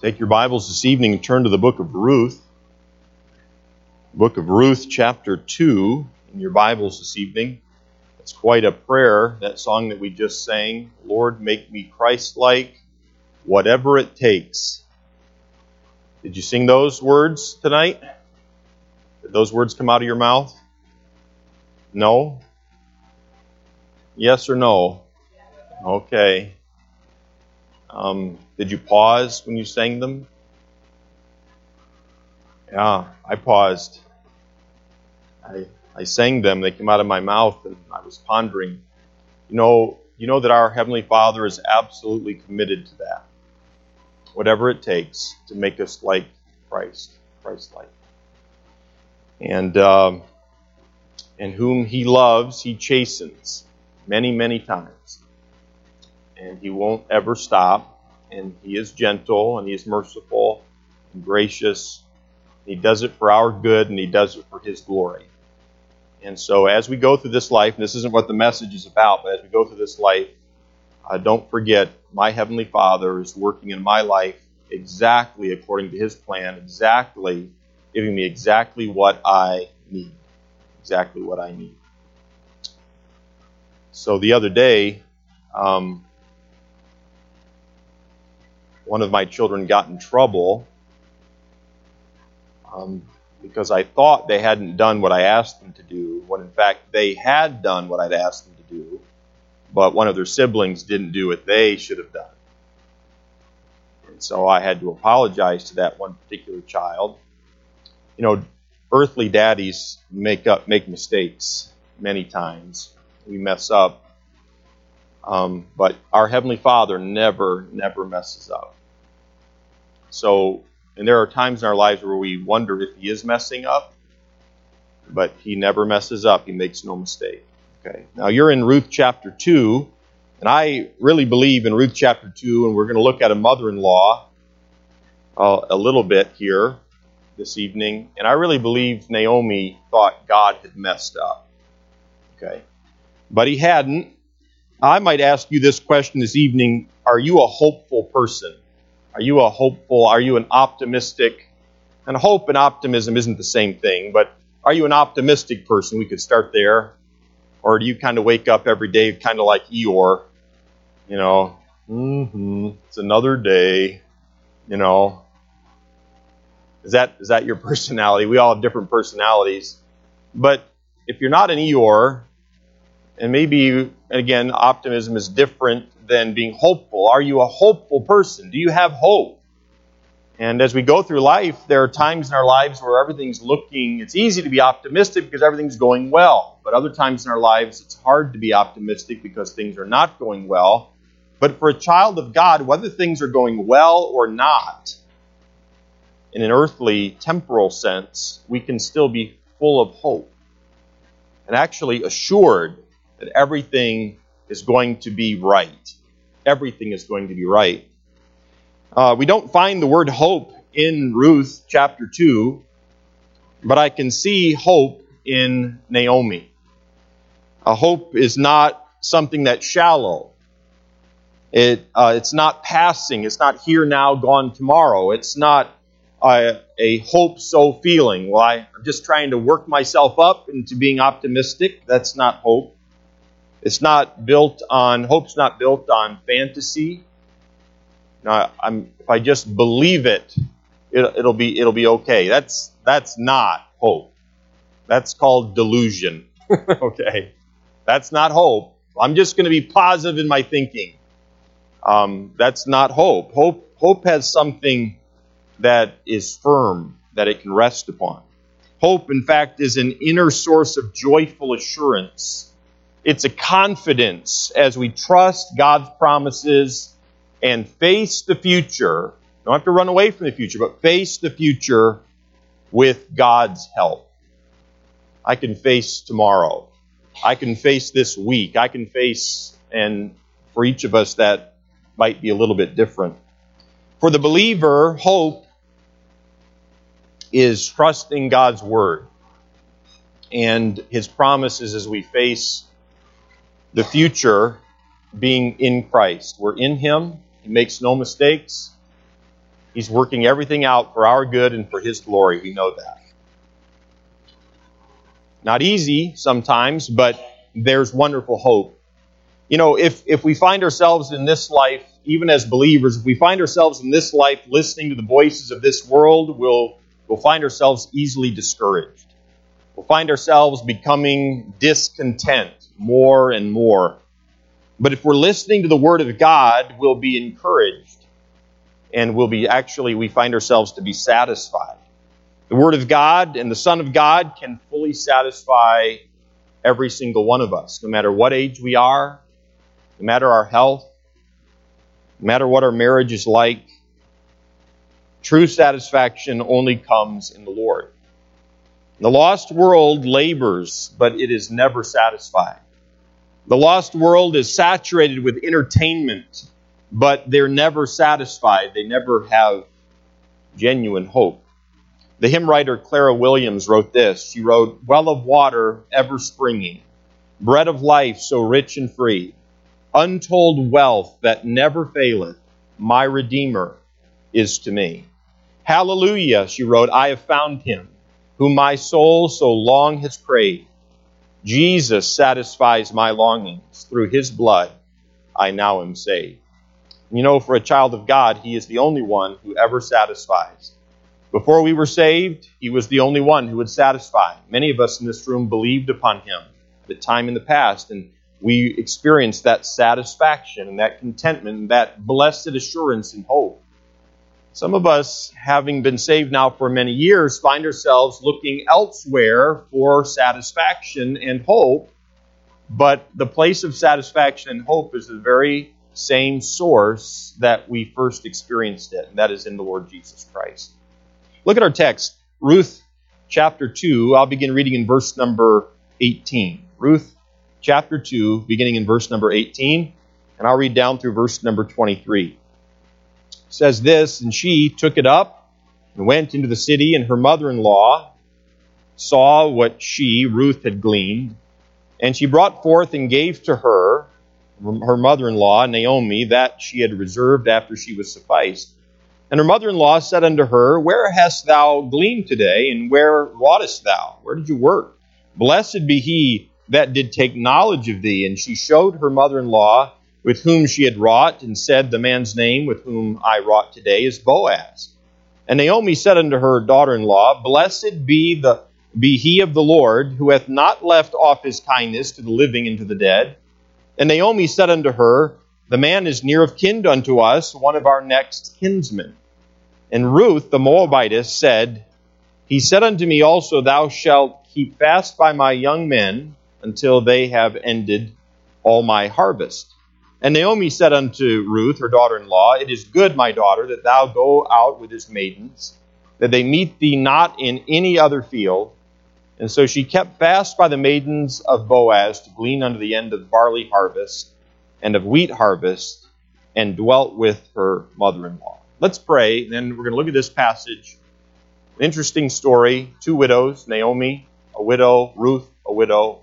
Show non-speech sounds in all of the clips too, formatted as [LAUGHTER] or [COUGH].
Take your Bibles this evening and turn to the book of Ruth. Book of Ruth, chapter 2, in your Bibles this evening. It's quite a prayer, that song that we just sang. Lord, make me Christ like, whatever it takes. Did you sing those words tonight? Did those words come out of your mouth? No? Yes or no? Okay. Um, did you pause when you sang them? Yeah, I paused. I, I sang them. They came out of my mouth, and I was pondering. You know, you know that our Heavenly Father is absolutely committed to that. Whatever it takes to make us like Christ, Christ-like. And um, and whom He loves, He chastens many, many times and he won't ever stop. And he is gentle and he is merciful and gracious. He does it for our good and he does it for his glory. And so, as we go through this life, and this isn't what the message is about, but as we go through this life, uh, don't forget my Heavenly Father is working in my life exactly according to His plan, exactly giving me exactly what I need. Exactly what I need. So, the other day, um, one of my children got in trouble um, because I thought they hadn't done what I asked them to do, when in fact they had done what I'd asked them to do, but one of their siblings didn't do what they should have done. And so I had to apologize to that one particular child. You know, earthly daddies make up make mistakes many times. We mess up. Um, but our Heavenly Father never, never messes up. So, and there are times in our lives where we wonder if He is messing up, but He never messes up. He makes no mistake. Okay. Now you're in Ruth chapter 2, and I really believe in Ruth chapter 2, and we're going to look at a mother in law uh, a little bit here this evening. And I really believe Naomi thought God had messed up. Okay. But he hadn't. I might ask you this question this evening Are you a hopeful person? Are you a hopeful? Are you an optimistic? And hope and optimism isn't the same thing, but are you an optimistic person? We could start there. Or do you kind of wake up every day kind of like Eeyore? You know, mm-hmm, it's another day. You know, is that is that your [LAUGHS] personality? We all have different personalities. But if you're not an Eeyore, and maybe, again, optimism is different than being hopeful. Are you a hopeful person? Do you have hope? And as we go through life, there are times in our lives where everything's looking, it's easy to be optimistic because everything's going well. But other times in our lives, it's hard to be optimistic because things are not going well. But for a child of God, whether things are going well or not, in an earthly, temporal sense, we can still be full of hope and actually assured that everything is going to be right. Everything is going to be right. Uh, we don't find the word hope in Ruth chapter 2, but I can see hope in Naomi. A hope is not something that's shallow. It, uh, it's not passing. It's not here now, gone tomorrow. It's not a, a hope so feeling. Well, I, I'm just trying to work myself up into being optimistic. That's not hope. It's not built on, hope's not built on fantasy. Now, I'm, if I just believe it, it, it'll be, it'll be okay. That's, that's not hope. That's called delusion. [LAUGHS] okay. That's not hope. I'm just going to be positive in my thinking. Um, that's not hope. Hope, hope has something that is firm, that it can rest upon. Hope, in fact, is an inner source of joyful assurance. It's a confidence as we trust God's promises and face the future. Don't have to run away from the future, but face the future with God's help. I can face tomorrow. I can face this week. I can face, and for each of us, that might be a little bit different. For the believer, hope is trusting God's word and his promises as we face the future being in Christ. We're in him. He makes no mistakes. He's working everything out for our good and for His glory. We know that. Not easy sometimes, but there's wonderful hope. You know, if, if we find ourselves in this life, even as believers, if we find ourselves in this life listening to the voices of this world, we'll, we'll find ourselves easily discouraged. We'll find ourselves becoming discontent more and more. But if we're listening to the Word of God, we'll be encouraged and we'll be actually, we find ourselves to be satisfied. The Word of God and the Son of God can fully satisfy every single one of us, no matter what age we are, no matter our health, no matter what our marriage is like. True satisfaction only comes in the Lord. The lost world labors, but it is never satisfied. The lost world is saturated with entertainment, but they're never satisfied. They never have genuine hope. The hymn writer Clara Williams wrote this. She wrote, Well of water ever springing, bread of life so rich and free, untold wealth that never faileth, my Redeemer is to me. Hallelujah, she wrote, I have found him, whom my soul so long has craved. Jesus satisfies my longings. Through his blood, I now am saved. You know, for a child of God, he is the only one who ever satisfies. Before we were saved, he was the only one who would satisfy. Many of us in this room believed upon him at a time in the past, and we experienced that satisfaction and that contentment and that blessed assurance and hope. Some of us, having been saved now for many years, find ourselves looking elsewhere for satisfaction and hope, but the place of satisfaction and hope is the very same source that we first experienced it, and that is in the Lord Jesus Christ. Look at our text, Ruth chapter 2. I'll begin reading in verse number 18. Ruth chapter 2, beginning in verse number 18, and I'll read down through verse number 23. Says this, and she took it up and went into the city, and her mother in law saw what she, Ruth, had gleaned. And she brought forth and gave to her, her mother in law, Naomi, that she had reserved after she was sufficed. And her mother in law said unto her, Where hast thou gleaned today, and where wroughtest thou? Where did you work? Blessed be he that did take knowledge of thee. And she showed her mother in law with whom she had wrought, and said, The man's name with whom I wrought today is Boaz. And Naomi said unto her daughter in law, Blessed be the be he of the Lord, who hath not left off his kindness to the living and to the dead. And Naomi said unto her, the man is near of kin unto us, one of our next kinsmen. And Ruth the Moabitess said, He said unto me also, Thou shalt keep fast by my young men until they have ended all my harvest. And Naomi said unto Ruth, her daughter in law, It is good, my daughter, that thou go out with his maidens, that they meet thee not in any other field. And so she kept fast by the maidens of Boaz to glean unto the end of the barley harvest and of wheat harvest, and dwelt with her mother in law. Let's pray, and then we're going to look at this passage. Interesting story two widows, Naomi, a widow, Ruth, a widow.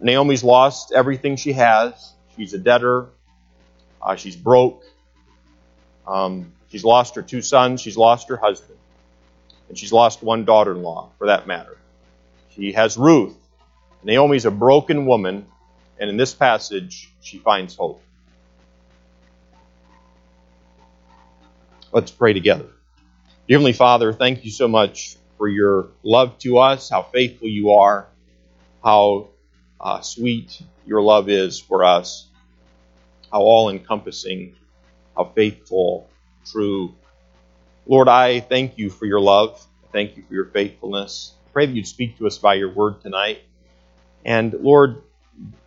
Naomi's lost everything she has. She's a debtor. Uh, she's broke. Um, she's lost her two sons. She's lost her husband. And she's lost one daughter in law, for that matter. She has Ruth. Naomi's a broken woman and in this passage, she finds hope. Let's pray together. Dear Heavenly Father, thank you so much for your love to us, how faithful you are, how uh, sweet your love is for us, how all encompassing, how faithful, true. Lord, I thank you for your love. Thank you for your faithfulness. I pray that you'd speak to us by your word tonight. And Lord,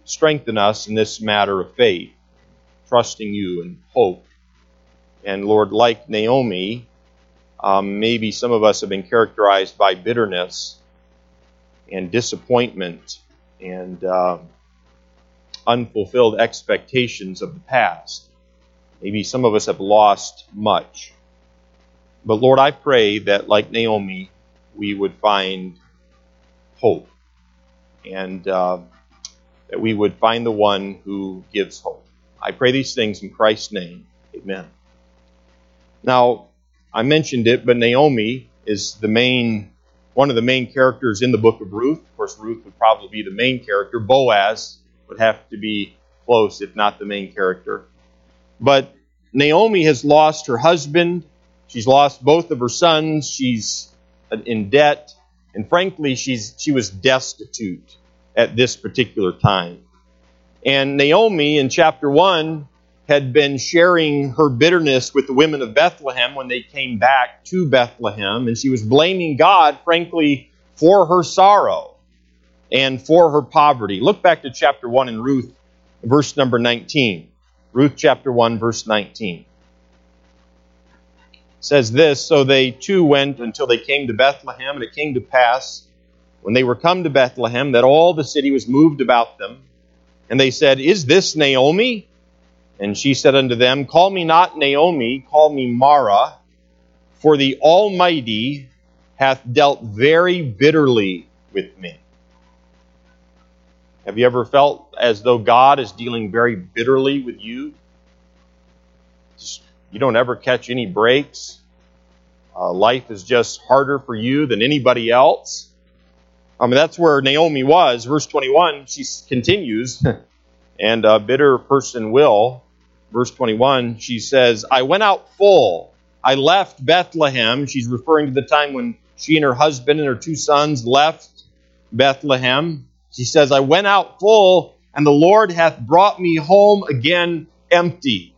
strengthen us in this matter of faith, trusting you and hope. And Lord, like Naomi, um, maybe some of us have been characterized by bitterness and disappointment and uh, unfulfilled expectations of the past. Maybe some of us have lost much. But Lord, I pray that, like Naomi, we would find hope. And uh, that we would find the one who gives hope. I pray these things in Christ's name. Amen. Now, I mentioned it, but Naomi is the main one of the main characters in the book of Ruth. Of course, Ruth would probably be the main character. Boaz would have to be close, if not the main character. But Naomi has lost her husband. She's lost both of her sons. She's in debt. And frankly, she's, she was destitute at this particular time. And Naomi in chapter 1 had been sharing her bitterness with the women of Bethlehem when they came back to Bethlehem, and she was blaming God, frankly, for her sorrow and for her poverty. Look back to chapter 1 in Ruth, verse number 19. Ruth chapter 1, verse 19. It says this So they too went until they came to Bethlehem, and it came to pass, when they were come to Bethlehem, that all the city was moved about them. And they said, Is this Naomi? And she said unto them, Call me not Naomi, call me Mara, for the Almighty hath dealt very bitterly with me. Have you ever felt as though God is dealing very bitterly with you? You don't ever catch any breaks. Uh, life is just harder for you than anybody else. I mean, that's where Naomi was. Verse 21, she continues, [LAUGHS] and a bitter person will verse 21, she says, I went out full. I left Bethlehem. She's referring to the time when she and her husband and her two sons left Bethlehem. She says, I went out full, and the Lord hath brought me home again empty.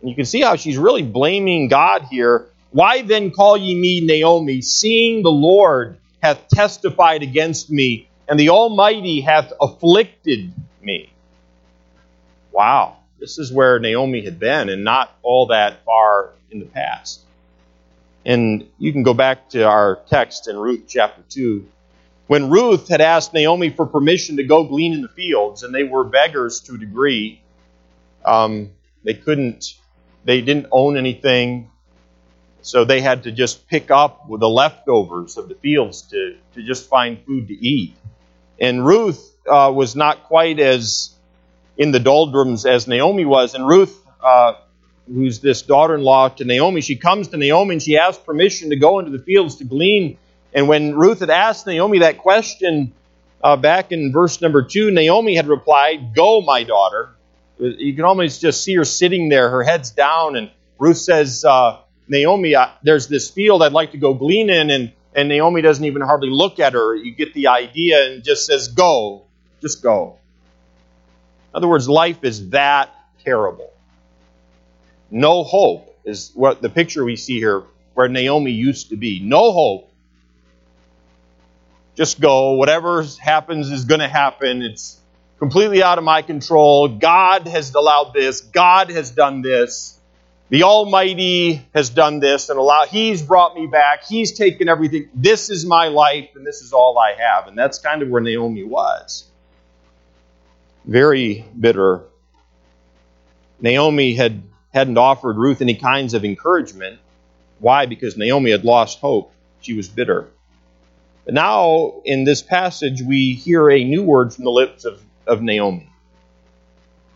And you can see how she's really blaming God here. Why then call ye me Naomi, seeing the Lord hath testified against me, and the Almighty hath afflicted me? Wow. This is where Naomi had been, and not all that far in the past. And you can go back to our text in Ruth chapter 2. When Ruth had asked Naomi for permission to go glean in the fields, and they were beggars to a degree, um, they couldn't, they didn't own anything, so they had to just pick up the leftovers of the fields to, to just find food to eat. And Ruth uh, was not quite as in the doldrums as Naomi was. And Ruth, uh, who's this daughter in law to Naomi, she comes to Naomi and she asks permission to go into the fields to glean. And when Ruth had asked Naomi that question uh, back in verse number two, Naomi had replied, Go, my daughter. You can almost just see her sitting there, her head's down. And Ruth says, uh, Naomi, uh, there's this field I'd like to go glean in. And, and Naomi doesn't even hardly look at her. You get the idea and just says, Go. Just go. In other words, life is that terrible. No hope is what the picture we see here where Naomi used to be. No hope. Just go. Whatever happens is going to happen. It's completely out of my control. God has allowed this. God has done this. The Almighty has done this and allowed, He's brought me back. He's taken everything. This is my life and this is all I have. And that's kind of where Naomi was very bitter. Naomi had, hadn't offered Ruth any kinds of encouragement. Why? Because Naomi had lost hope. She was bitter. But now, in this passage, we hear a new word from the lips of, of Naomi.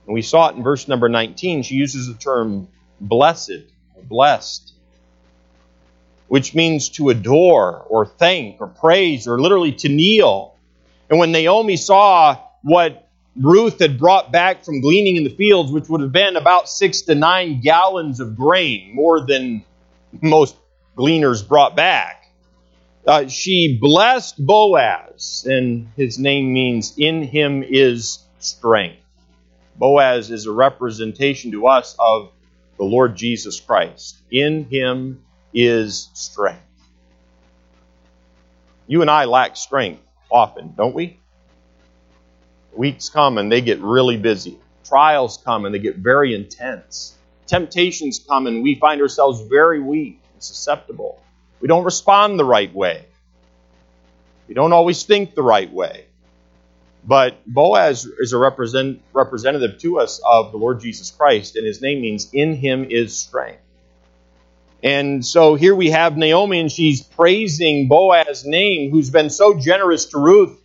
And we saw it in verse number 19. She uses the term blessed, blessed, which means to adore, or thank, or praise, or literally to kneel. And when Naomi saw what Ruth had brought back from gleaning in the fields, which would have been about six to nine gallons of grain, more than most gleaners brought back. Uh, she blessed Boaz, and his name means in him is strength. Boaz is a representation to us of the Lord Jesus Christ. In him is strength. You and I lack strength often, don't we? Weeks come and they get really busy. Trials come and they get very intense. Temptations come and we find ourselves very weak and susceptible. We don't respond the right way. We don't always think the right way. But Boaz is a represent, representative to us of the Lord Jesus Christ, and his name means in him is strength. And so here we have Naomi, and she's praising Boaz's name, who's been so generous to Ruth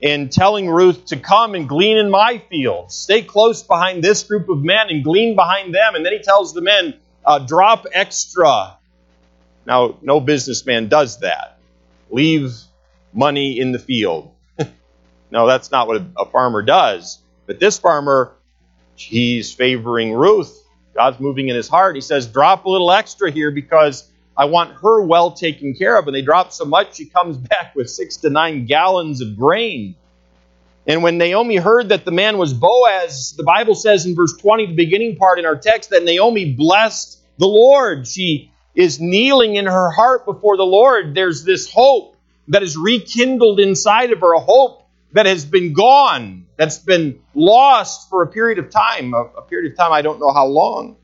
in telling Ruth to come and glean in my fields. Stay close behind this group of men and glean behind them. And then he tells the men, uh, drop extra Now, no businessman does that. Leave money in the field. [LAUGHS] no, that's not what a farmer does. But this farmer, he's favoring Ruth. God's moving in his heart. He says, drop a little extra here because I want her well taken care of. And they drop so much, she comes [LAUGHS] back with six to nine gallons of grain. And when Naomi heard that the man was Boaz, the Bible says in verse 20, the beginning part in our text, that Naomi blessed the Lord. She is kneeling in her heart before the Lord. There's this hope that is rekindled inside of her, a hope that has been gone, that's been lost for a period of time, a, a period of time I don't know how long.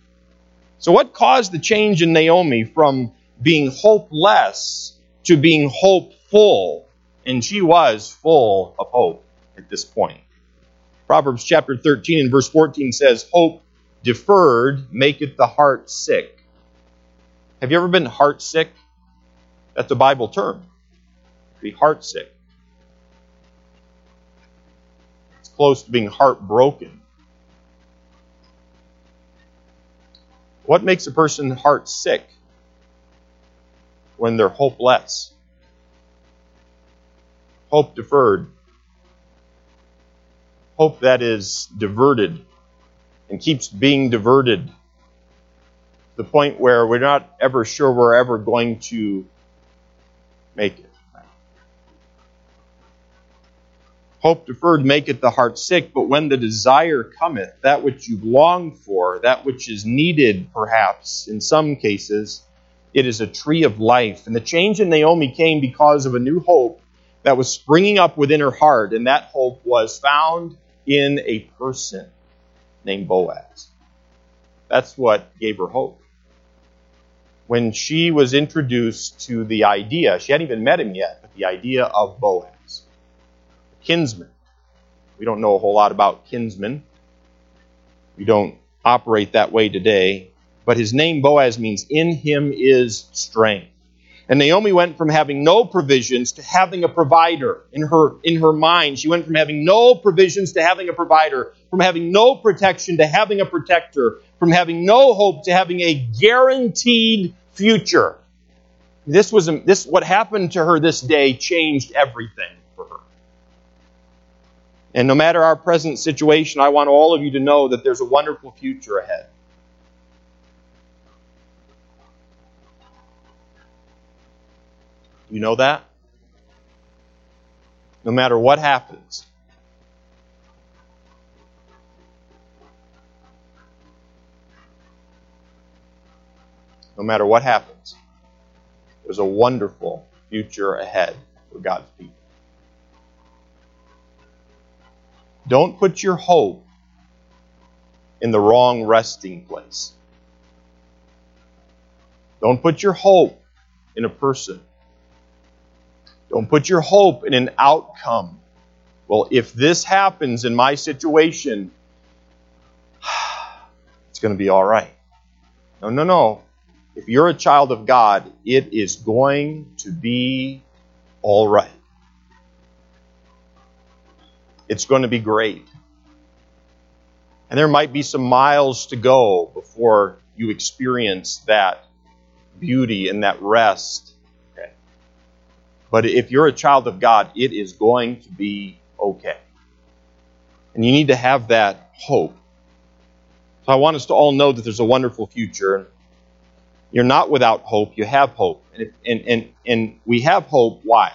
So, what caused the change in Naomi from being hopeless to being hopeful? And she was full of hope at this point. Proverbs chapter 13 and verse 14 says, Hope deferred maketh the heart sick. Have you ever been heart sick? That's a Bible term. Be heart sick. It's close to being heartbroken. What makes a person heart sick? When they're hopeless. Hope deferred hope that is diverted and keeps being diverted to the point where we're not ever sure we're ever going to make it. Hope deferred maketh the heart sick, but when the desire cometh, that which you've longed for, that which is needed perhaps in some cases, it is a tree of life. And the change in Naomi came because of a new hope that was springing up within her heart, and that hope was found in a person named Boaz. That's what gave her hope. When she was introduced to the idea, she hadn't even met him yet, but the idea of Boaz, kinsman. We don't know a whole lot about kinsmen. We don't operate that way today. But his name Boaz means in him is strength. And Naomi went from having no provisions to having a provider in her, in her mind. She went from having no provisions to having a provider, from having no protection to having a protector, from having no hope to having a guaranteed future. This was this what happened to her this day changed everything for her. And no matter our present situation, I want all of you to know that there's a wonderful future ahead. You know that? No matter what happens. No matter what happens, there's a wonderful future ahead for God's people. Don't put your hope in the wrong resting place. Don't put your hope in a person. Don't put your hope in an outcome. Well, if this happens in my situation, [SIGHS] it's going to be all right. No, no, no. If you're a child of God, it is going to be all right. It's going to be great. And there might be some miles to go before you experience that beauty and that rest but if you're a child of God, it is going to be okay. And you need to have that hope. So I want us to all know that there's a wonderful future. You're not without hope, you have hope. And, and, and, and we have hope. Why?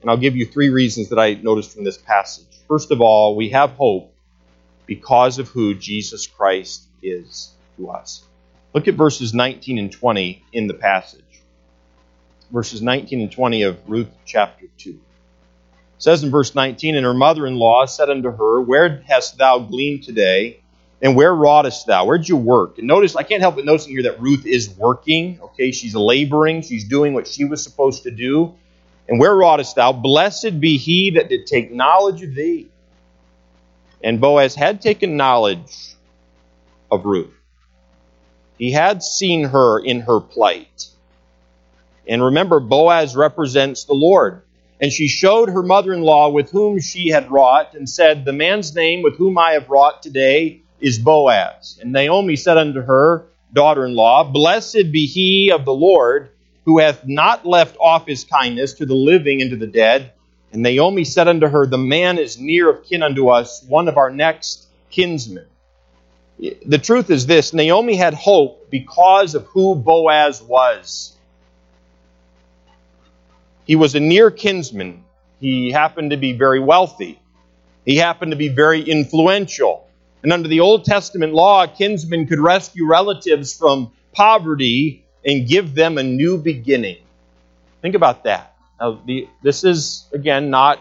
And I'll give you three reasons that I noticed from this passage. First of all, we have hope because of who Jesus Christ is to us. Look at verses 19 and 20 in the passage verses 19 and 20 of Ruth chapter 2. It says in verse 19, And her mother in law said unto her, Where hast thou gleaned today? And where wroughtest thou? Where'd you work? And notice, I can't help but noticing here that Ruth is working. Okay, she's laboring. She's doing what she was supposed to do. And where wroughtest thou? Blessed be he that did take knowledge of thee. And Boaz had taken knowledge of Ruth. He had seen her in her plight. And remember, Boaz represents the Lord. And she showed her mother in law with whom she had wrought, and said, The man's name with whom I have wrought today is Boaz. And Naomi said unto her daughter in law, Blessed be he of the Lord, who hath not left off his kindness to the living and to the dead. And Naomi said unto her, The man is near of kin unto us, one of our next kinsmen. The truth is this Naomi had hope because of who Boaz was. He was a near kinsman. He happened to be very wealthy. He happened to be very influential. And under the Old Testament law, a kinsman could rescue relatives from poverty and give them a new beginning. Think about that. Now, the, this is, again, not,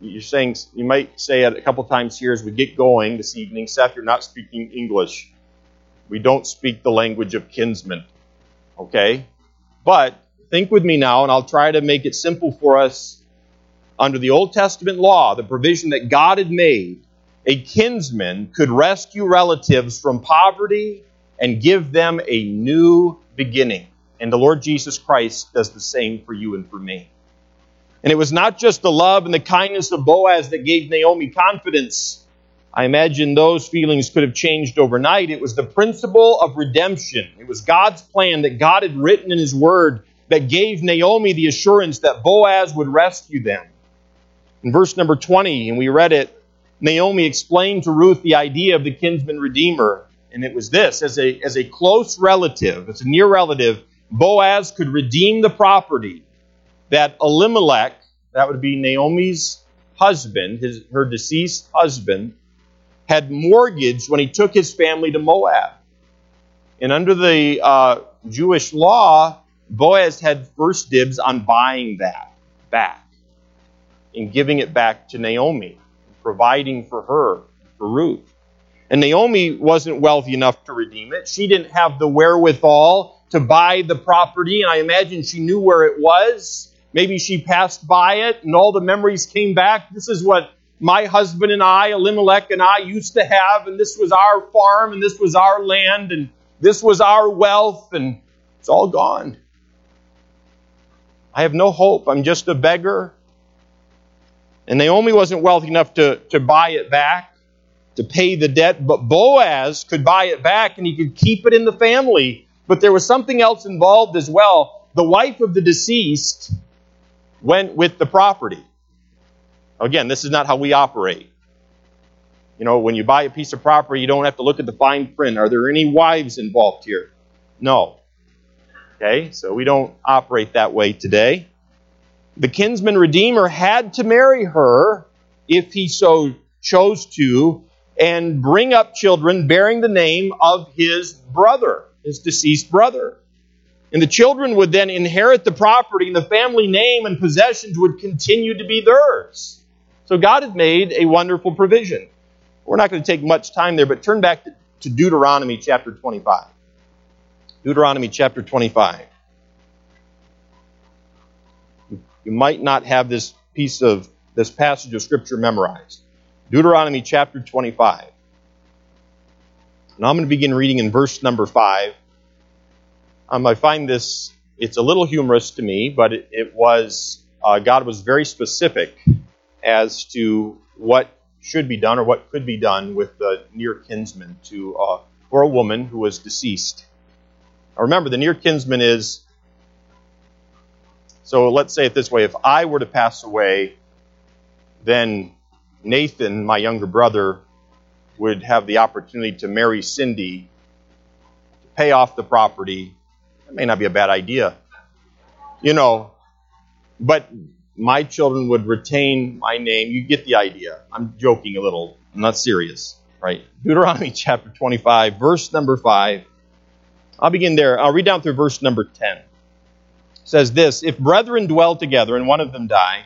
you're saying, you might say it a couple times here as we get going this evening, Seth, you're not speaking English. We don't speak the language of kinsmen. Okay? But think with me now, and I'll try to make it simple for us. Under the Old Testament law, the provision that God had made, a kinsman could rescue relatives from poverty and give them a new beginning. And the Lord Jesus Christ does the same for you and for me. And it was not just the love and the kindness of Boaz that gave Naomi confidence. I imagine those feelings could have changed overnight. It was the principle of redemption. It was God's plan that God had written in His Word that gave Naomi the assurance that Boaz would rescue them. In verse number 20, and we read it, Naomi explained to Ruth the idea of the kinsman redeemer and it was this as a, as a close relative, as a near relative, Boaz could redeem the property that Elimelech, that would be Naomi's husband, his, her deceased husband, had mortgaged when he took his family to Moab. And under the uh, Jewish law, Boaz had first dibs on buying that back and giving it back to Naomi, providing for her, for Ruth. And Naomi wasn't wealthy enough to redeem it. She didn't have the wherewithal to buy the property, and I imagine she knew where it was. Maybe she passed by it, and all the memories came back. This is what my husband and I, Elimelech and I, used to have, and this was our farm, and this was our land, and this was our wealth, and it's all gone. I have no hope. I'm just a beggar. And Naomi wasn't wealthy enough to, to buy it back to pay the debt, but Boaz could buy it back and he could keep it in the family. But there was something else involved as well. The wife of the deceased went with the property. Again, this is not how we operate. You know, when you buy a piece of property, you don't have to look at the fine print. Are there any wives involved here? No. Okay, so we don't operate that way today. The kinsman redeemer had to marry her if he so chose to and bring up children bearing the name of his brother, his deceased brother. And the children would then inherit the property, and the family name and possessions would continue to be theirs. So God had made a wonderful provision. We're not going to take much time there, but turn back to, Deuteronomy chapter 25. Deuteronomy chapter 25. You might not have this piece of this passage of scripture memorized. Deuteronomy chapter 25. Now I'm going to begin reading in verse number 5. Um, I find this, it's a little humorous to me, but it, it was, uh, God was very specific as to what should be done or what could be done with the near kinsman to, uh, for a woman who was deceased. Remember, the near kinsman is, so let's say it this way if I were to pass away, then Nathan, my younger brother, would have the opportunity to marry Cindy to pay off the property. That may not be a bad idea. You know, but my children would retain my name. You get the idea. I'm joking a little. I'm not serious, right? Deuteronomy [LAUGHS] chapter 25, verse number 5. I'll begin there. I'll read down through verse number 10. It says this If brethren dwell together and one of them die,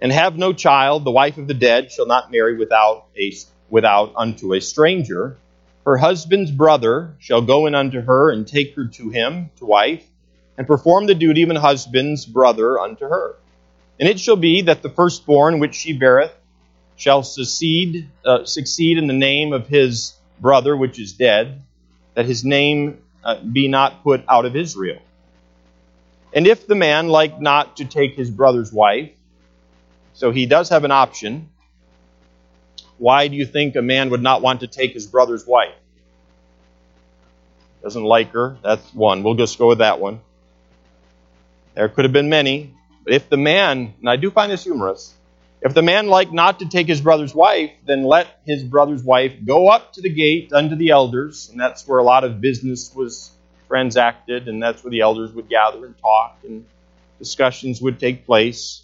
and have no child, the wife of the dead shall not marry without a without unto a stranger. Her husband's brother shall go in unto her and take her to him to wife, and perform the duty of an husband's brother unto her. And it shall be that the firstborn which she beareth shall succeed, uh, succeed in the name of his brother which is dead, that his name uh, be not put out of Israel. And if the man like not to take his brother's wife, so he does have an option. Why do you think a man would not want to take his brother's wife? Doesn't like her. That's one. We'll just go with that one. There could have been many. But if the man, and I do find this humorous, if the man liked not to take his brother's wife, then let his brother's wife go up to the gate unto the elders, and that's where a lot of business was transacted, and that's where the elders would gather and talk, and discussions would take place.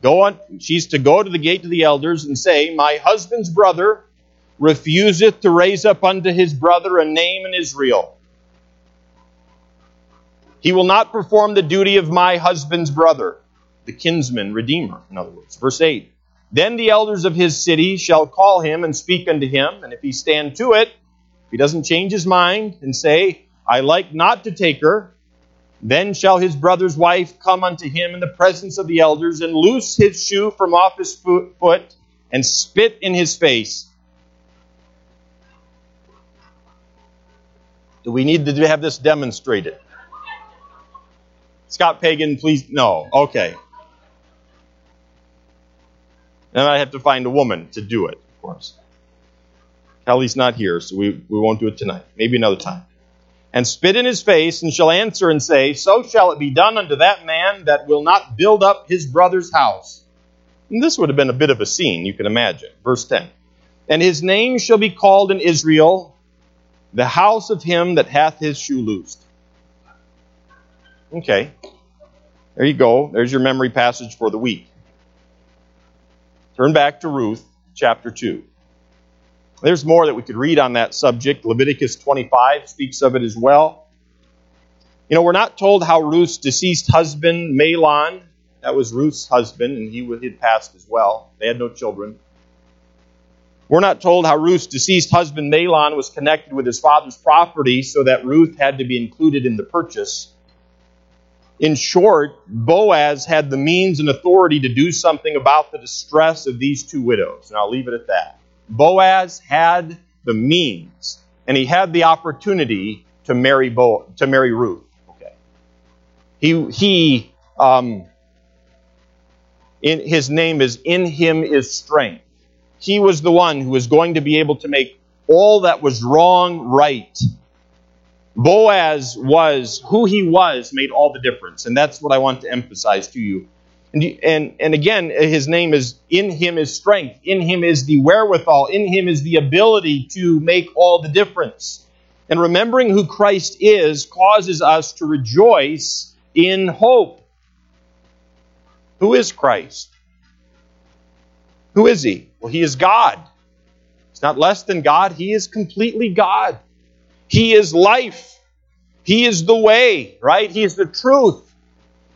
Go on, she's to go to the gate to the elders and say, My husband's brother refuseth to raise up unto his brother a name in Israel. He will not perform the duty of my husband's brother, the kinsman, redeemer, in other words. Verse 8 Then the elders of his city shall call him and speak unto him, and if he stand to it, if he doesn't change his mind and say, I like not to take her, then shall his brother's wife come unto him in the presence of the elders, and loose his shoe from off his foot, and spit in his face. Do we need to have this demonstrated? Scott Pagan, please. No. Okay. Then I have to find a woman to do it, of course. Kelly's not here, so we, we won't do it tonight. Maybe another time. And spit in his face, and shall answer and say, So shall it be done unto that man that will not build up his brother's house. And this would have been a bit of a scene, you can imagine. Verse 10. And his name shall be called in Israel the house of him that hath his shoe loosed. Okay. There you go. There's your memory passage for the week. Turn back to Ruth chapter 2. There's more that we could read on that subject. Leviticus 25 speaks of it as well. You know, we're not told how Ruth's deceased husband, Mahlon, that was Ruth's husband, and he had passed as well. They had no children. We're not told how Ruth's deceased husband, Mahlon, was connected with his father's property so that Ruth had to be included in the purchase. In short, Boaz had the means and authority to do something about the distress of these two widows. And I'll leave it at that. Boaz had the means, and he had the opportunity to marry Bo- to marry Ruth. Okay. He he um, in, his name is in him is strength. He was the one who was going to be able to make all that was wrong right Boaz was who he was made all the difference, and that's what I want to emphasize to you. And, and, and again, his name is in him is strength, in him is the wherewithal, in him is the ability to make all the difference. And remembering who Christ is causes us to rejoice in hope. Who is Christ? Who is he? Well, he is God. He's not less than God, he is completely God. He is life. He is the way, right? He is the truth.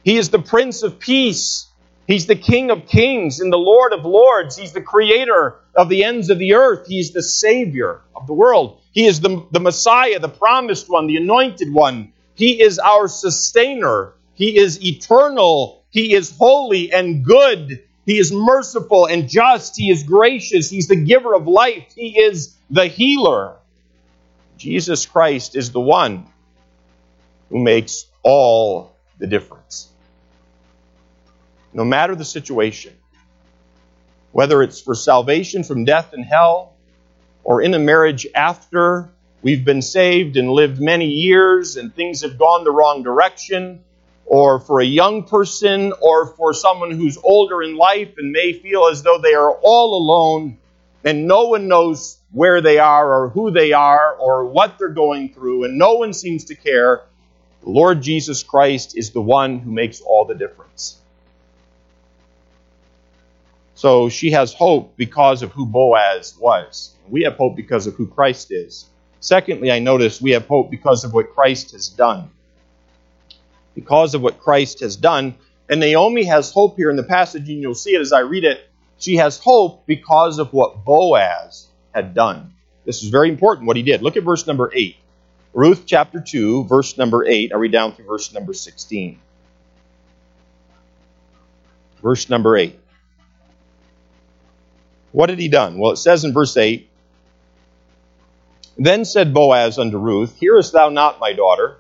He is the Prince of Peace. He's the King of Kings and the Lord of Lords. He's the creator of the ends of the earth. He's the Savior of the world. He is the, the Messiah, the promised one, the anointed one. He is our sustainer. He is eternal. He is holy and good. He is merciful and just. He is gracious. He's the giver of life. He is the healer. Jesus Christ is the one who makes all the difference. No matter the situation, whether it's for salvation from death and hell, or in a marriage after we've been saved and lived many years and things have gone the wrong direction, or for a young person, or for someone who's older in life and may feel as though they are all alone and no one knows where they are or who they are or what they're going through, and no one seems to care. The Lord Jesus Christ is the one who makes all the difference. So she has hope because of who Boaz was. We have hope because of who Christ is. Secondly, I notice we have hope because of what Christ has done. Because of what Christ has done. And Naomi has hope here in the passage, and you'll see it as I read it. She has hope because of what Boaz had done. This is very important what he did. Look at verse number 8. Ruth chapter 2, verse number 8. I read down through verse number 16. Verse number 8. What had he done? Well, it says in verse 8 Then said Boaz unto Ruth, Hearest thou not, my daughter?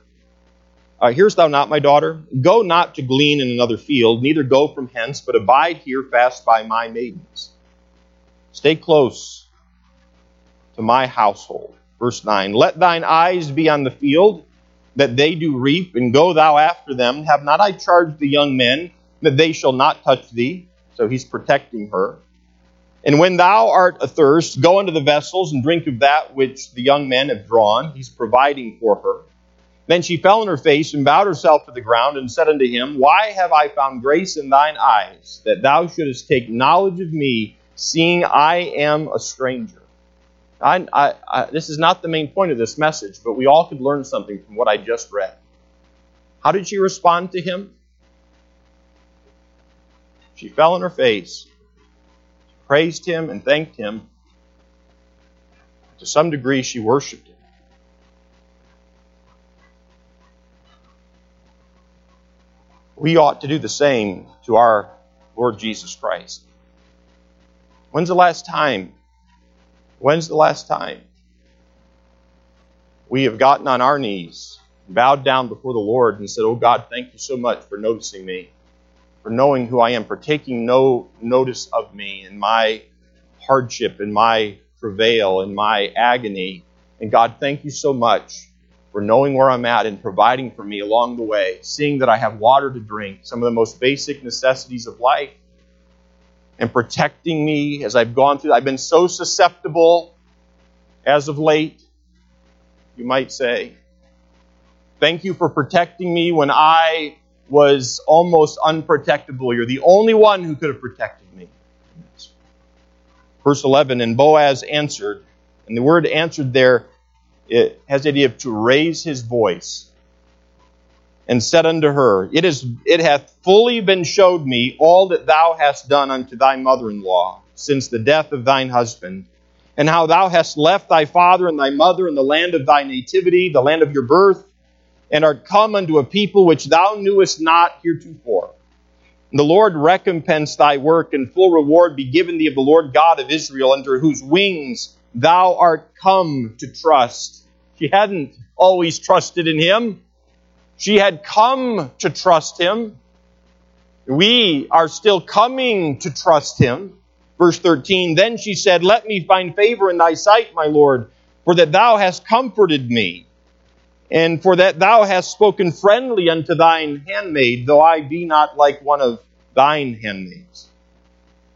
Uh, Hearest thou not, my daughter? Go not to glean in another field, neither go from hence, but abide here fast by my maidens. Stay close to my household. Verse 9 Let thine eyes be on the field, that they do reap, and go thou after them. Have not I charged the young men that they shall not touch thee? So he's protecting her. And when thou art athirst, go unto the vessels and drink of that which the young men have drawn. He's providing for her. Then she fell on her face and bowed herself to the ground and said unto him, Why have I found grace in thine eyes, that thou shouldest take knowledge of me, seeing I am a stranger? I, I, I, this is not the main point of this message, but we all could learn something from what I just read. How did she respond to him? She fell on her face, praised him, and thanked him. To some degree, she worshiped him. We ought to do the same to our Lord Jesus Christ. When's the last time When's the last time we have gotten on our knees, bowed down before the Lord, and said, Oh God, thank you so much for noticing me, for knowing who I am, for taking no notice of me and my hardship, and my travail, and my agony. And God, thank you so much for knowing where I'm at and providing for me along the way, seeing that I have water to drink, some of the most basic necessities of life and protecting me as I've gone through. I've been so susceptible as of late, you might say. Thank you for protecting me when I was almost unprotectable. You're the only one who could have protected me. Verse 11, and Boaz answered, and the word answered there it has the idea of to raise his voice and said unto her, It is it hath fully been showed me all that thou hast done unto thy mother in law since the death of thine husband, and how thou hast left thy father and thy mother in the land of thy nativity, the land of your birth, and art come unto a people which thou knewest not heretofore. The Lord recompense thy work, and full reward be given thee of the Lord God of Israel, under whose wings thou art come to trust. She hadn't always trusted in him. She had come to trust him. We are still coming to trust him. Verse 13 Then she said, Let me find favor in thy sight, my Lord, for that thou hast comforted me, and for that thou hast spoken friendly unto thine handmaid, though I be not like one of thine handmaids.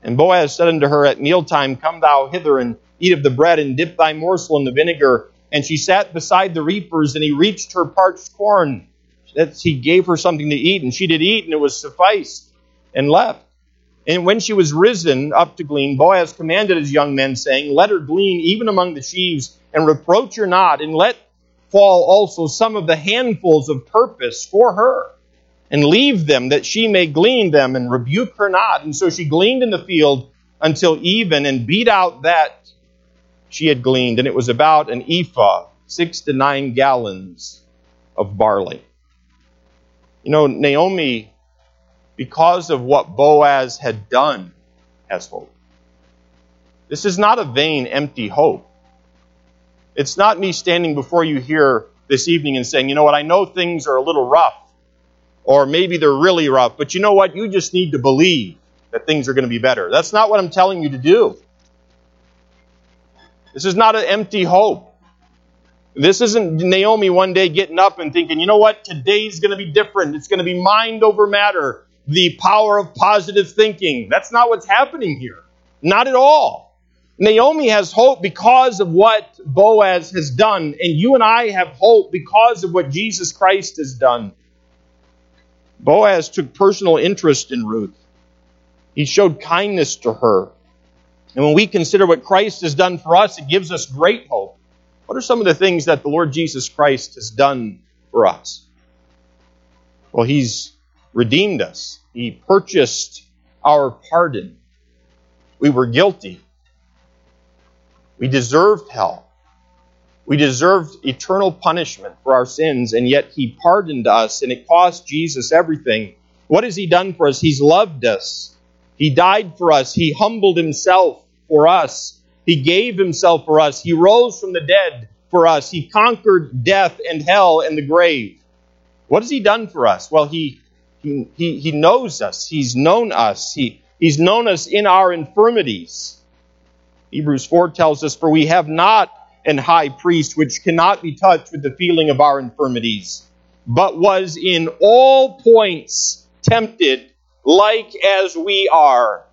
And Boaz said unto her, At mealtime, come thou hither and eat of the bread, and dip thy morsel in the vinegar. And she sat beside the reapers, and he reached her parched corn that he gave her something to eat, and she did eat, and it was sufficed, and left. And when she was risen up to glean, Boaz commanded his young men, saying, Let her glean even among the sheaves, and reproach her not, and let fall also some of the handfuls of purpose for her, and leave them that she may glean them, and rebuke her not. And so she gleaned in the field until even, and beat out that she had gleaned, and it was about an ephah, six to nine gallons of barley. You know, Naomi, because of what Boaz had done, has hope. This is not a vain, empty hope. It's not me standing before you here this evening and saying, you know what, I know things are a little rough, or maybe they're really rough, but you know what, you just need to believe that things are going to be better. That's not what I'm telling you to do. This is not an empty hope. This isn't Naomi one day getting up and thinking, you know what, today's going to be different. It's going to be mind over matter, the power of positive thinking. That's not what's happening here. Not at all. Naomi has hope because of what Boaz has done, and you and I have hope because of what Jesus Christ has done. Boaz took personal interest in Ruth. He showed kindness to her. And when we consider what Christ has done for us, it gives us great hope. What are some of the things that the Lord Jesus Christ has done for us? Well, He's redeemed us, He purchased our pardon. We were guilty. We deserved hell. We deserved eternal punishment for our sins, and yet He pardoned us, and it cost Jesus everything. What has He done for us? He's loved us. He died for us. He humbled Himself for us. He gave himself for us. He rose from the dead for us. He conquered death and hell and the grave. What has he done for us? Well, he, he, he, he knows us. He's known us. He, he's known us in our infirmities. Hebrews 4 tells us, For we have not an high priest which cannot be touched with the feeling of our infirmities, but was in all points tempted like as we are,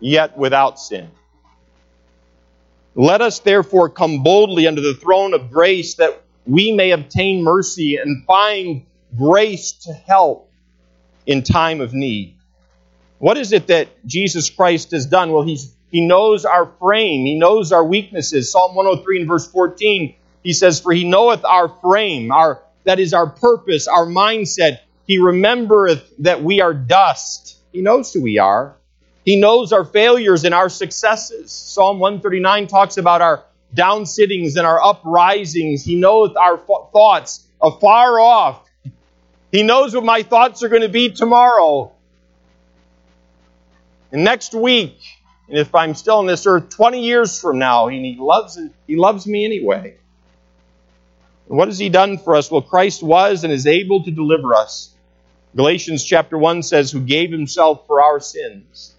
yet without sin. Let us therefore come boldly under the throne of grace that we may obtain mercy and find grace to help in time of need. What is it that Jesus Christ has done? Well, he's, he knows our frame, he knows our weaknesses. Psalm 103 and verse 14, he says, For he knoweth our frame, our that is our purpose, our mindset. He remembereth that we are dust. He knows who we are. He knows our failures and our successes. Psalm 139 talks about our downsittings and our uprisings. He knows our thoughts afar off. He knows what my thoughts are going to be tomorrow. And next week, and if I'm still on this earth 20 years from now, and he loves he loves me anyway. And what has he done for us? Well, Christ was and is able to deliver us. Galatians chapter 1 says, Who gave himself for our sins,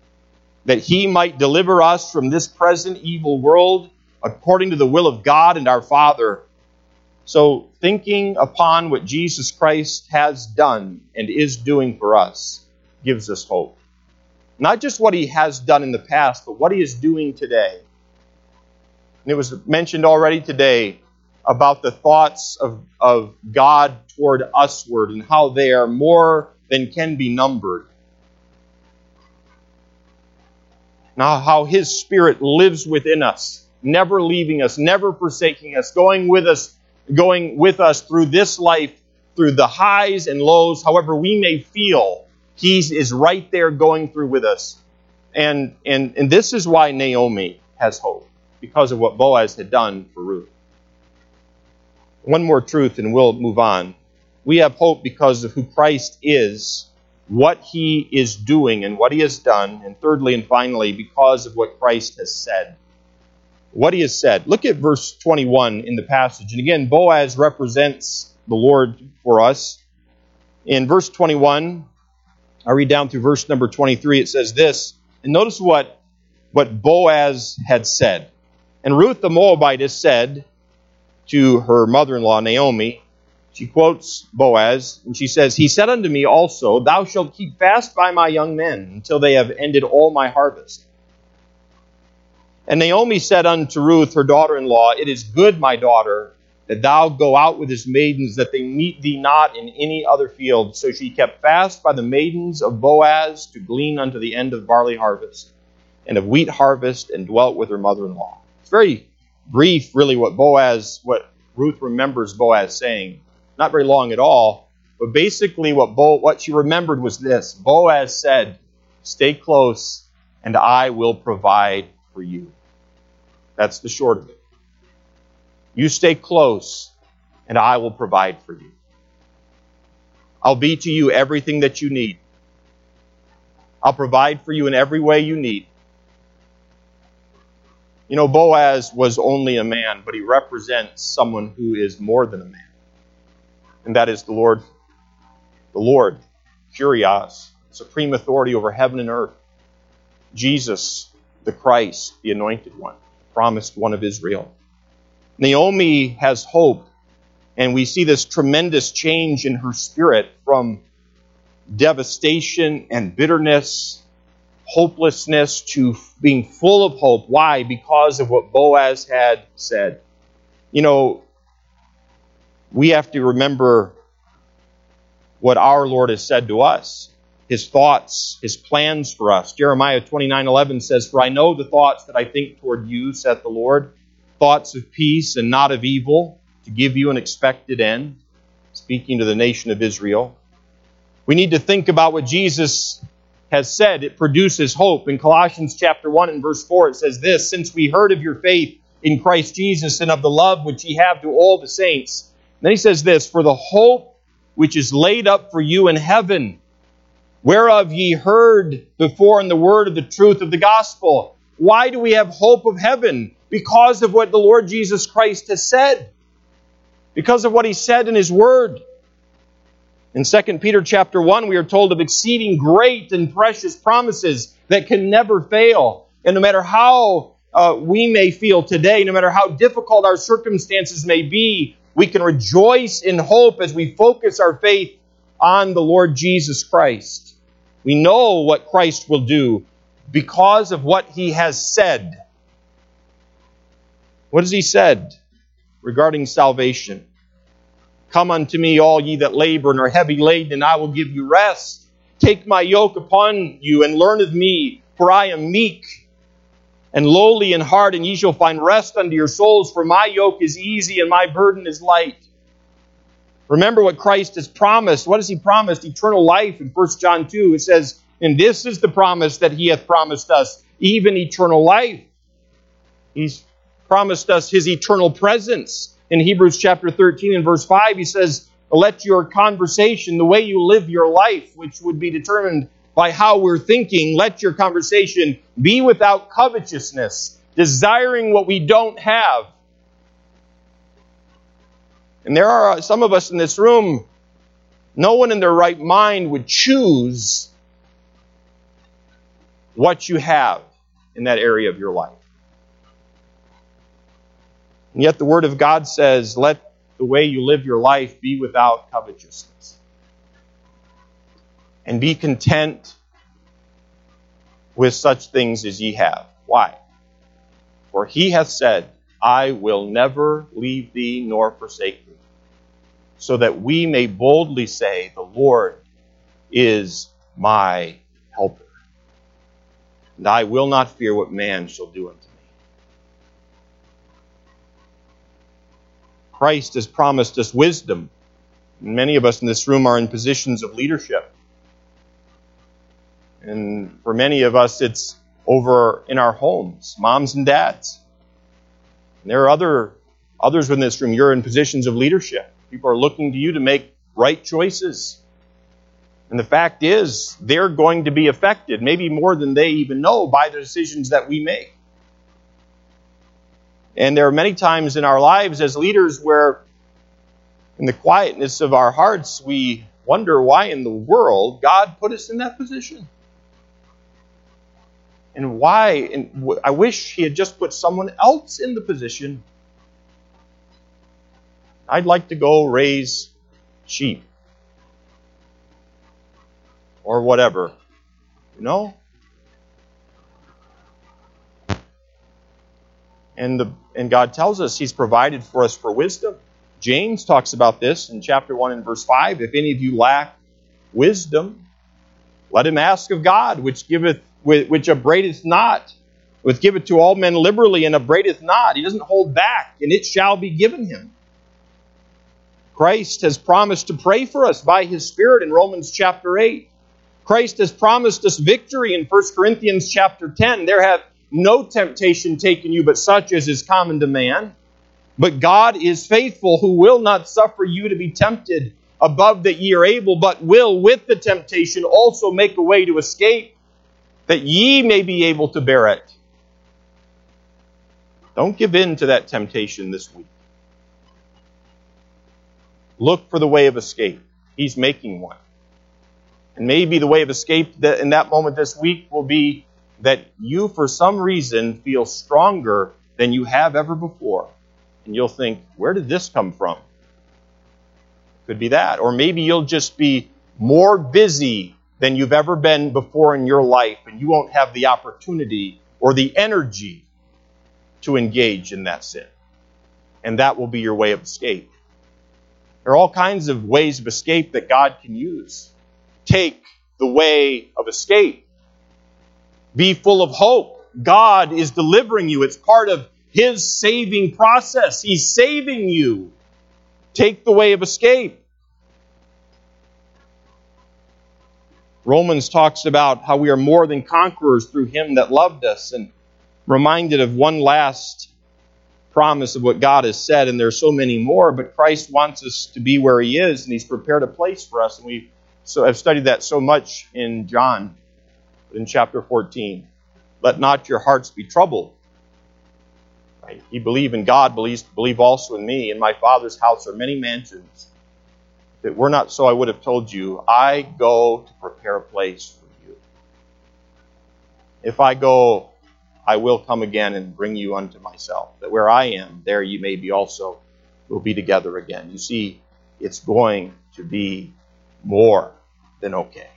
that he might deliver us from this present evil world according to the will of God and our Father. So, thinking upon what Jesus Christ has done and is doing for us gives us hope. Not just what he has done in the past, but what he is doing today. And it was mentioned already today about the thoughts of, of God toward usward and how they are more than can be numbered. Now, how His Spirit lives within us, never leaving us, never forsaking us, going with us, going with us through this life, through the highs and lows, however we may feel. He is right there going through with us. And, and, and this is why Naomi has hope, because of what Boaz had done for Ruth. One more truth, and we'll move on. We have hope because of who Christ is, what he is doing, and what he has done. And thirdly and finally, because of what Christ has said. What he has said. Look at verse 21 in the passage. And again, Boaz represents the Lord for us. In verse 21, I read down through verse number 23, it says this. And notice what, what Boaz had said. And Ruth the Moabitess said, to her mother in law, Naomi. She quotes Boaz, and she says, He said unto me also, Thou shalt keep fast by my young men until they have ended all my harvest. And Naomi said unto Ruth, her daughter in law, It is good, my daughter, that thou go out with his maidens, that they meet thee not in any other field. So she kept fast by the maidens of Boaz to glean unto the end of barley harvest and of wheat harvest, and dwelt with her mother in law. It's very brief, really, what Boaz, what Ruth remembers Boaz saying. Not very long at all, but basically what Bo, what she remembered was this: Boaz said, "Stay close, and I will provide for you." That's the short of it. You stay close, and I will provide for you. I'll be to you everything that you need. I'll provide for you in every way you need. You know, Boaz was only a man, but he represents someone who is more than a man. And that is the Lord, the Lord, Kyrios, supreme authority over heaven and earth. Jesus, the Christ, the anointed one, promised one of Israel. Naomi has hope, and we see this tremendous change in her spirit from devastation and bitterness hopelessness to being full of hope. Why? Because of what Boaz had said. You know, we have to remember what our Lord has said to us, his thoughts, his plans for us. Jeremiah 29:11 says, "For I know the thoughts that I think toward you," saith the Lord, thoughts of peace and not of evil, to give you an expected end. Speaking to the nation of Israel. We need to think about what Jesus has said, it produces hope. In Colossians chapter 1 and verse 4, it says this Since we heard of your faith in Christ Jesus and of the love which ye have to all the saints. Then he says this For the hope which is laid up for you in heaven, whereof ye heard before in the word of the truth of the gospel. Why do we have hope of heaven? Because of what the Lord Jesus Christ has said. Because of what he said in his word. In 2 Peter chapter 1, we are told of exceeding great and precious promises that can never fail. And no matter how uh, we may feel today, no matter how difficult our circumstances may be, we can rejoice in hope as we focus our faith on the Lord Jesus Christ. We know what Christ will do because of what he has said. What has he said regarding salvation? Come unto me, all ye that labor and are heavy laden, and I will give you rest. Take my yoke upon you and learn of me, for I am meek and lowly in heart, and ye shall find rest unto your souls, for my yoke is easy and my burden is light. Remember what Christ has promised. What has he promised? Eternal life in 1 John 2. It says, And this is the promise that he hath promised us, even eternal life. He's promised us his eternal presence. In Hebrews chapter 13 and verse 5, he says, let your conversation, the way you live your life, which would be determined by how we're thinking, let your conversation be without covetousness, desiring what we don't have. And there are some of us in this room, no one in their right mind would choose what you have in that area of your life. And yet the Word of God says, let the way you live your life be without covetousness. And be content with such things as ye have. Why? For he hath said, I will never leave thee nor forsake thee, so that we may boldly say, The Lord is my helper. And I will not fear what man shall do unto me. Christ has promised us wisdom. Many of us in this room are in positions of leadership. And for many of us, it's over in our homes, moms and dads. And there are other others in this room, you're in positions of leadership. People are looking to you to make right choices. And the fact is, they're going to be affected, maybe more than they even know, by the decisions that we make. And there are many times in our lives as leaders where, in the quietness of our hearts, we wonder why in the world God put us in that position. And why, and I wish He had just put someone else in the position. I'd like to go raise sheep or whatever. You know? And, the, and God tells us He's provided for us for wisdom. James talks about this in chapter 1 and verse 5. If any of you lack wisdom, let him ask of God, which giveth, which upbraideth not, which giveth to all men liberally and upbraideth not. He doesn't hold back, and it shall be given him. Christ has promised to pray for us by his Spirit in Romans chapter 8. Christ has promised us victory in 1 Corinthians chapter 10. There have no temptation taken you but such as is common to man. But God is faithful, who will not suffer you to be tempted above that ye are able, but will with the temptation also make a way to escape, that ye may be able to bear it. Don't give in to that temptation this week. Look for the way of escape. He's making one. And maybe the way of escape that in that moment this week will be that you, for some reason, feel stronger than you have ever before. And you'll think, where did this come from? Could be that. Or maybe you'll just be more busy than you've ever been before in your life, and you won't have the opportunity or the energy to engage in that sin. And that will be your way of escape. There are all kinds of ways of escape that God can use. Take the way of escape be full of hope. God is delivering you. It's part of His saving process. He's saving you. Take the way of escape. Romans talks about how we are more than conquerors through Him that loved us, and reminded of one last promise of what God has said, and there are so many more, but Christ wants us to be where He is, and He's prepared a place for us, and we so have studied that so much in John in chapter 14. Let not your hearts be troubled. Right? You believe in God, believes, believe also in me. In my Father's house are many mansions. It were not so, I would have told you, I go to prepare a place for you. If I go I will come again and bring you unto myself, that where I am, there you may be also, we'll be together again. You see, it's going to be more than okay.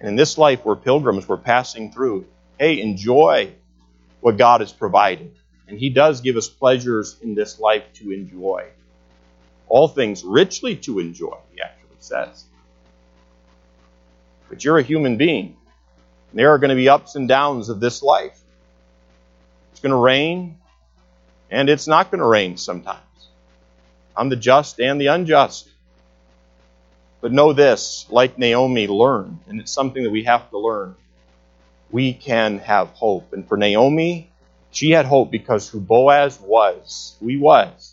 And in this life, we're pilgrims, we're passing through. Hey, enjoy what God has provided. And He does give us pleasures in this life to enjoy. All things richly to enjoy, He actually says. But you're a human being. There are going to be ups and downs of this life. It's going to rain, and it's not going to rain sometimes. I'm the just and the unjust. But know this, like Naomi learned, and it's something that we have to learn, we can have hope. And for Naomi, she had hope because who Boaz was, who he was,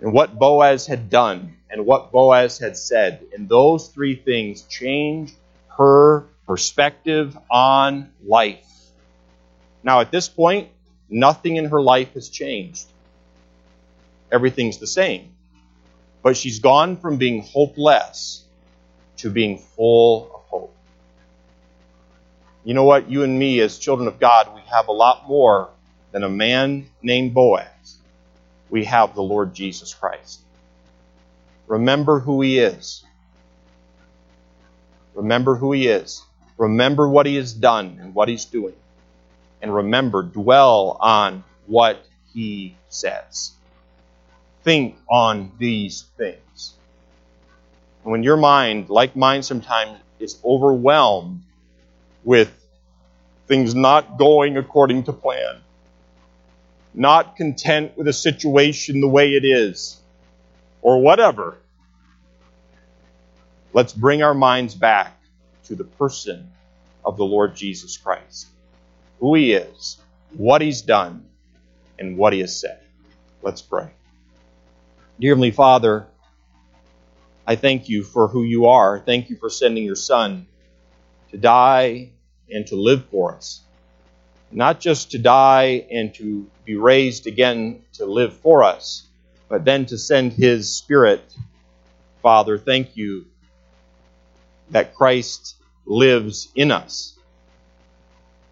and what Boaz had done, and what Boaz had said. And those three things changed her perspective on life. Now, at this point, nothing in her life has changed. Everything's the same. But she's gone from being hopeless to being full of hope. You know what? You and me, as children of God, we have a lot more than a man named Boaz. We have the Lord Jesus Christ. Remember who he is. Remember who he is. Remember what he has done and what he's doing. And remember, dwell on what he says. Think on these things. And When your mind, like mine sometimes, is overwhelmed with things not going according to plan, not content with a situation the way it is, or whatever, let's bring our minds back to the person of the Lord Jesus Christ. Who he is, what he's done, and what he has said. Let's pray. Dear Heavenly Father, I thank you for who you are. Thank you for sending your Son to die and to live for us. Not just to die and to be raised again to live for us, but then to send his Spirit. Father, thank you that Christ lives in us.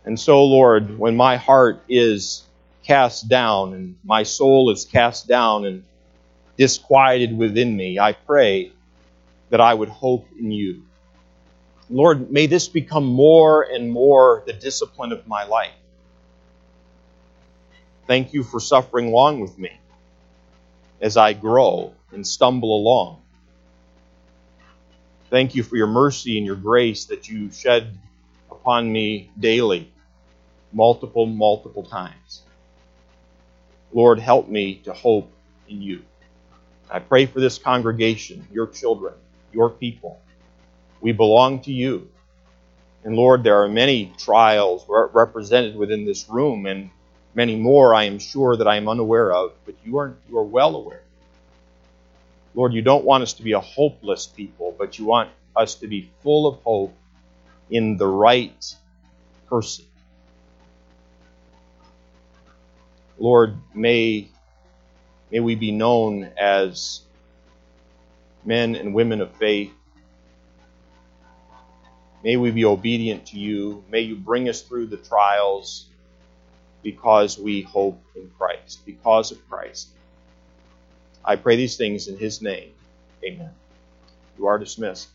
And so, Lord, when my heart is cast down and my soul is cast down and disquieted within me, I pray that I would hope in you. Lord, may this become more and more the discipline of my life. Thank you for suffering long with me as I grow and stumble along. Thank you for your mercy and your grace that you shed upon me daily, multiple, multiple times. Lord, help me to hope in you. I pray for this congregation, your children, your people. We belong to you. And Lord, there are many trials represented within this room, and many more I am sure that I am unaware of, but you are, you are well aware. Lord, you don't want us to be a hopeless people, but you want us to be full of hope in the right person. Lord, may, may we be known as men and women of faith. May we be obedient to you. May you bring us through the trials because we hope in Christ, because of Christ. I pray these things in his name. Amen. You are dismissed.